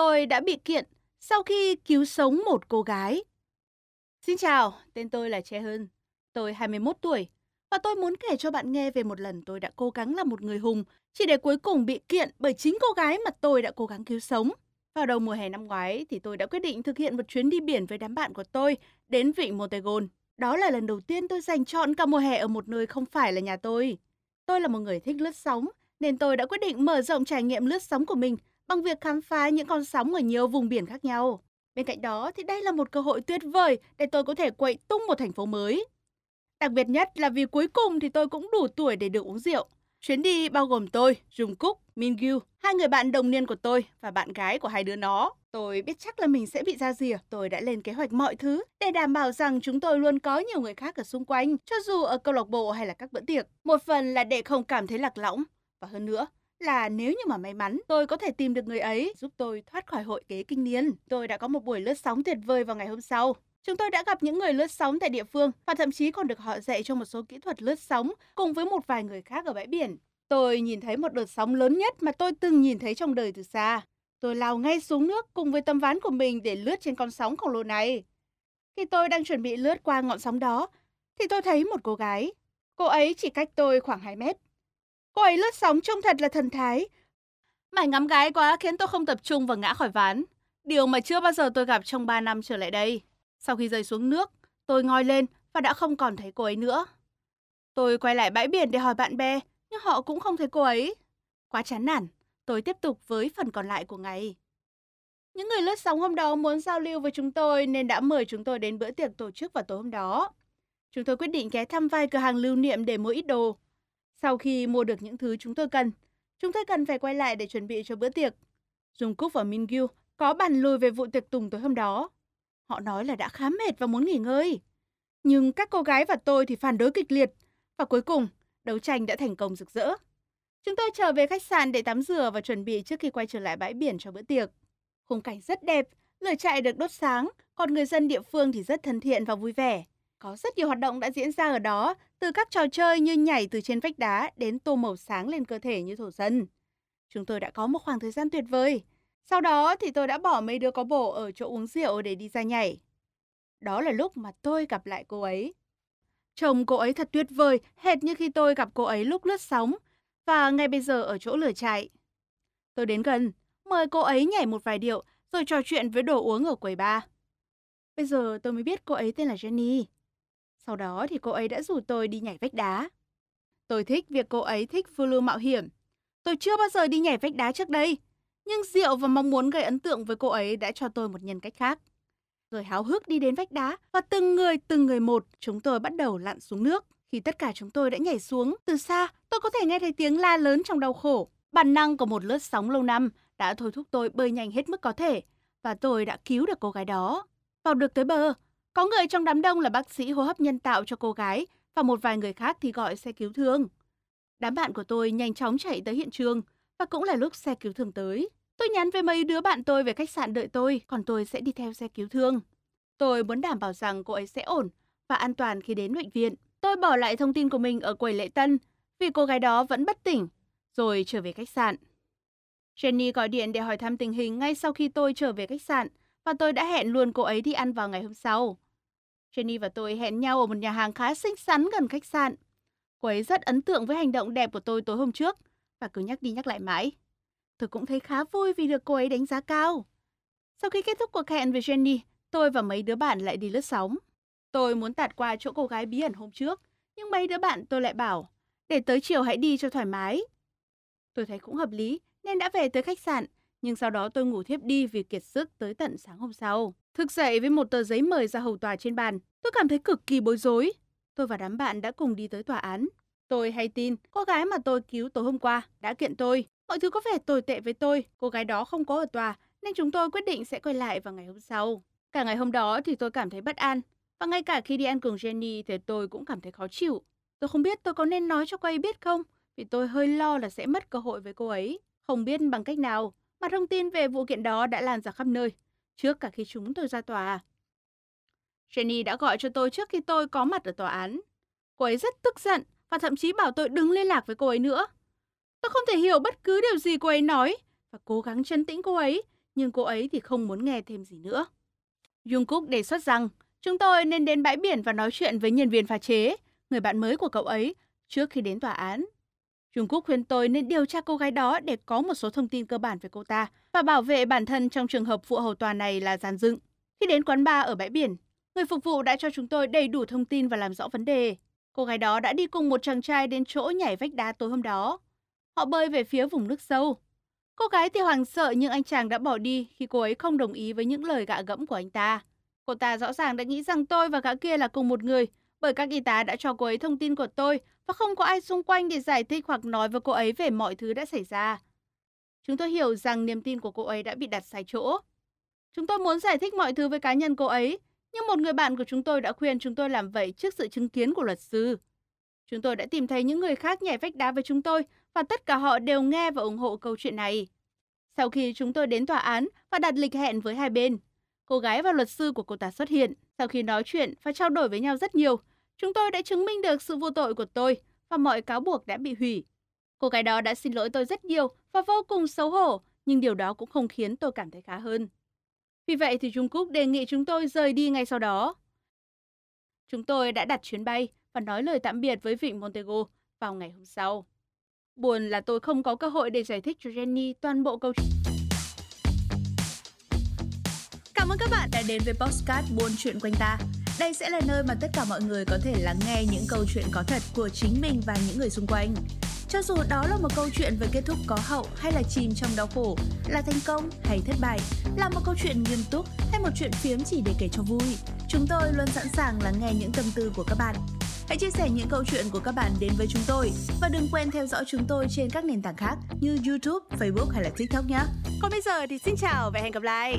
Tôi đã bị kiện sau khi cứu sống một cô gái. Xin chào, tên tôi là Che Hơn. Tôi 21 tuổi và tôi muốn kể cho bạn nghe về một lần tôi đã cố gắng là một người hùng chỉ để cuối cùng bị kiện bởi chính cô gái mà tôi đã cố gắng cứu sống. Vào đầu mùa hè năm ngoái thì tôi đã quyết định thực hiện một chuyến đi biển với đám bạn của tôi đến vịnh Montegon. Đó là lần đầu tiên tôi dành chọn cả mùa hè ở một nơi không phải là nhà tôi. Tôi là một người thích lướt sóng nên tôi đã quyết định mở rộng trải nghiệm lướt sóng của mình bằng việc khám phá những con sóng ở nhiều vùng biển khác nhau. Bên cạnh đó thì đây là một cơ hội tuyệt vời để tôi có thể quậy tung một thành phố mới. Đặc biệt nhất là vì cuối cùng thì tôi cũng đủ tuổi để được uống rượu. Chuyến đi bao gồm tôi, Jungkook, Kook, Min Gyu, hai người bạn đồng niên của tôi và bạn gái của hai đứa nó. Tôi biết chắc là mình sẽ bị ra rìa. Tôi đã lên kế hoạch mọi thứ để đảm bảo rằng chúng tôi luôn có nhiều người khác ở xung quanh, cho dù ở câu lạc bộ hay là các bữa tiệc. Một phần là để không cảm thấy lạc lõng. Và hơn nữa, là nếu như mà may mắn, tôi có thể tìm được người ấy giúp tôi thoát khỏi hội kế kinh niên. Tôi đã có một buổi lướt sóng tuyệt vời vào ngày hôm sau. Chúng tôi đã gặp những người lướt sóng tại địa phương và thậm chí còn được họ dạy cho một số kỹ thuật lướt sóng cùng với một vài người khác ở bãi biển. Tôi nhìn thấy một đợt sóng lớn nhất mà tôi từng nhìn thấy trong đời từ xa. Tôi lao ngay xuống nước cùng với tấm ván của mình để lướt trên con sóng khổng lồ này. Khi tôi đang chuẩn bị lướt qua ngọn sóng đó, thì tôi thấy một cô gái. Cô ấy chỉ cách tôi khoảng 2 mét. Cô ấy lướt sóng trông thật là thần thái. Mải ngắm gái quá khiến tôi không tập trung và ngã khỏi ván. Điều mà chưa bao giờ tôi gặp trong 3 năm trở lại đây. Sau khi rơi xuống nước, tôi ngoi lên và đã không còn thấy cô ấy nữa. Tôi quay lại bãi biển để hỏi bạn bè, nhưng họ cũng không thấy cô ấy. Quá chán nản, tôi tiếp tục với phần còn lại của ngày. Những người lướt sóng hôm đó muốn giao lưu với chúng tôi nên đã mời chúng tôi đến bữa tiệc tổ chức vào tối hôm đó. Chúng tôi quyết định ghé thăm vài cửa hàng lưu niệm để mua ít đồ. Sau khi mua được những thứ chúng tôi cần, chúng tôi cần phải quay lại để chuẩn bị cho bữa tiệc. Dung Cúc và Min Gyu có bàn lùi về vụ tiệc tùng tối hôm đó. Họ nói là đã khá mệt và muốn nghỉ ngơi. Nhưng các cô gái và tôi thì phản đối kịch liệt. Và cuối cùng, đấu tranh đã thành công rực rỡ. Chúng tôi trở về khách sạn để tắm rửa và chuẩn bị trước khi quay trở lại bãi biển cho bữa tiệc. Khung cảnh rất đẹp, lửa trại được đốt sáng, còn người dân địa phương thì rất thân thiện và vui vẻ. Có rất nhiều hoạt động đã diễn ra ở đó, từ các trò chơi như nhảy từ trên vách đá đến tô màu sáng lên cơ thể như thổ dân. Chúng tôi đã có một khoảng thời gian tuyệt vời. Sau đó thì tôi đã bỏ mấy đứa có bổ ở chỗ uống rượu để đi ra nhảy. Đó là lúc mà tôi gặp lại cô ấy. Chồng cô ấy thật tuyệt vời, hệt như khi tôi gặp cô ấy lúc lướt sóng và ngay bây giờ ở chỗ lửa trại. Tôi đến gần, mời cô ấy nhảy một vài điệu rồi trò chuyện với đồ uống ở quầy bar. Bây giờ tôi mới biết cô ấy tên là Jenny. Sau đó thì cô ấy đã rủ tôi đi nhảy vách đá. Tôi thích việc cô ấy thích phiêu lưu mạo hiểm. Tôi chưa bao giờ đi nhảy vách đá trước đây, nhưng rượu và mong muốn gây ấn tượng với cô ấy đã cho tôi một nhân cách khác. Rồi háo hức đi đến vách đá và từng người từng người một chúng tôi bắt đầu lặn xuống nước. Khi tất cả chúng tôi đã nhảy xuống, từ xa tôi có thể nghe thấy tiếng la lớn trong đau khổ. Bản năng của một lướt sóng lâu năm đã thôi thúc tôi bơi nhanh hết mức có thể và tôi đã cứu được cô gái đó. Vào được tới bờ, có người trong đám đông là bác sĩ hô hấp nhân tạo cho cô gái và một vài người khác thì gọi xe cứu thương. Đám bạn của tôi nhanh chóng chạy tới hiện trường và cũng là lúc xe cứu thương tới. Tôi nhắn với mấy đứa bạn tôi về khách sạn đợi tôi, còn tôi sẽ đi theo xe cứu thương. Tôi muốn đảm bảo rằng cô ấy sẽ ổn và an toàn khi đến bệnh viện. Tôi bỏ lại thông tin của mình ở quầy lễ tân vì cô gái đó vẫn bất tỉnh, rồi trở về khách sạn. Jenny gọi điện để hỏi thăm tình hình ngay sau khi tôi trở về khách sạn và tôi đã hẹn luôn cô ấy đi ăn vào ngày hôm sau. Jenny và tôi hẹn nhau ở một nhà hàng khá xinh xắn gần khách sạn. Cô ấy rất ấn tượng với hành động đẹp của tôi tối hôm trước và cứ nhắc đi nhắc lại mãi. Tôi cũng thấy khá vui vì được cô ấy đánh giá cao. Sau khi kết thúc cuộc hẹn với Jenny, tôi và mấy đứa bạn lại đi lướt sóng. Tôi muốn tạt qua chỗ cô gái bí ẩn hôm trước, nhưng mấy đứa bạn tôi lại bảo, để tới chiều hãy đi cho thoải mái. Tôi thấy cũng hợp lý nên đã về tới khách sạn nhưng sau đó tôi ngủ thiếp đi vì kiệt sức tới tận sáng hôm sau. Thức dậy với một tờ giấy mời ra hầu tòa trên bàn, tôi cảm thấy cực kỳ bối rối. Tôi và đám bạn đã cùng đi tới tòa án. Tôi hay tin cô gái mà tôi cứu tối hôm qua đã kiện tôi. Mọi thứ có vẻ tồi tệ với tôi. Cô gái đó không có ở tòa nên chúng tôi quyết định sẽ quay lại vào ngày hôm sau. Cả ngày hôm đó thì tôi cảm thấy bất an. Và ngay cả khi đi ăn cùng Jenny thì tôi cũng cảm thấy khó chịu. Tôi không biết tôi có nên nói cho cô ấy biết không vì tôi hơi lo là sẽ mất cơ hội với cô ấy. Không biết bằng cách nào mà thông tin về vụ kiện đó đã lan ra khắp nơi trước cả khi chúng tôi ra tòa. À. Jenny đã gọi cho tôi trước khi tôi có mặt ở tòa án. Cô ấy rất tức giận và thậm chí bảo tôi đừng liên lạc với cô ấy nữa. Tôi không thể hiểu bất cứ điều gì cô ấy nói và cố gắng trấn tĩnh cô ấy, nhưng cô ấy thì không muốn nghe thêm gì nữa. Jungkook đề xuất rằng chúng tôi nên đến bãi biển và nói chuyện với nhân viên pha chế, người bạn mới của cậu ấy, trước khi đến tòa án. Trung quốc khuyên tôi nên điều tra cô gái đó để có một số thông tin cơ bản về cô ta và bảo vệ bản thân trong trường hợp vụ hầu tòa này là giàn dựng. Khi đến quán bar ở bãi biển, người phục vụ đã cho chúng tôi đầy đủ thông tin và làm rõ vấn đề. Cô gái đó đã đi cùng một chàng trai đến chỗ nhảy vách đá tối hôm đó. Họ bơi về phía vùng nước sâu. Cô gái thì hoảng sợ nhưng anh chàng đã bỏ đi khi cô ấy không đồng ý với những lời gạ gẫm của anh ta. Cô ta rõ ràng đã nghĩ rằng tôi và gã kia là cùng một người bởi các y tá đã cho cô ấy thông tin của tôi và không có ai xung quanh để giải thích hoặc nói với cô ấy về mọi thứ đã xảy ra. Chúng tôi hiểu rằng niềm tin của cô ấy đã bị đặt sai chỗ. Chúng tôi muốn giải thích mọi thứ với cá nhân cô ấy, nhưng một người bạn của chúng tôi đã khuyên chúng tôi làm vậy trước sự chứng kiến của luật sư. Chúng tôi đã tìm thấy những người khác nhảy vách đá với chúng tôi và tất cả họ đều nghe và ủng hộ câu chuyện này. Sau khi chúng tôi đến tòa án và đặt lịch hẹn với hai bên, cô gái và luật sư của cô ta xuất hiện. Sau khi nói chuyện và trao đổi với nhau rất nhiều, chúng tôi đã chứng minh được sự vô tội của tôi và mọi cáo buộc đã bị hủy. Cô gái đó đã xin lỗi tôi rất nhiều và vô cùng xấu hổ, nhưng điều đó cũng không khiến tôi cảm thấy khá hơn. Vì vậy thì Trung Quốc đề nghị chúng tôi rời đi ngay sau đó. Chúng tôi đã đặt chuyến bay và nói lời tạm biệt với Vịnh Montego vào ngày hôm sau. Buồn là tôi không có cơ hội để giải thích cho Jenny toàn bộ câu chuyện. Cảm ơn các bạn đã đến với Postcard Buôn Chuyện Quanh Ta. Đây sẽ là nơi mà tất cả mọi người có thể lắng nghe những câu chuyện có thật của chính mình và những người xung quanh. Cho dù đó là một câu chuyện về kết thúc có hậu hay là chìm trong đau khổ, là thành công hay thất bại, là một câu chuyện nghiêm túc hay một chuyện phiếm chỉ để kể cho vui, chúng tôi luôn sẵn sàng lắng nghe những tâm tư của các bạn. Hãy chia sẻ những câu chuyện của các bạn đến với chúng tôi và đừng quên theo dõi chúng tôi trên các nền tảng khác như YouTube, Facebook hay là TikTok nhé. Còn bây giờ thì xin chào và hẹn gặp lại.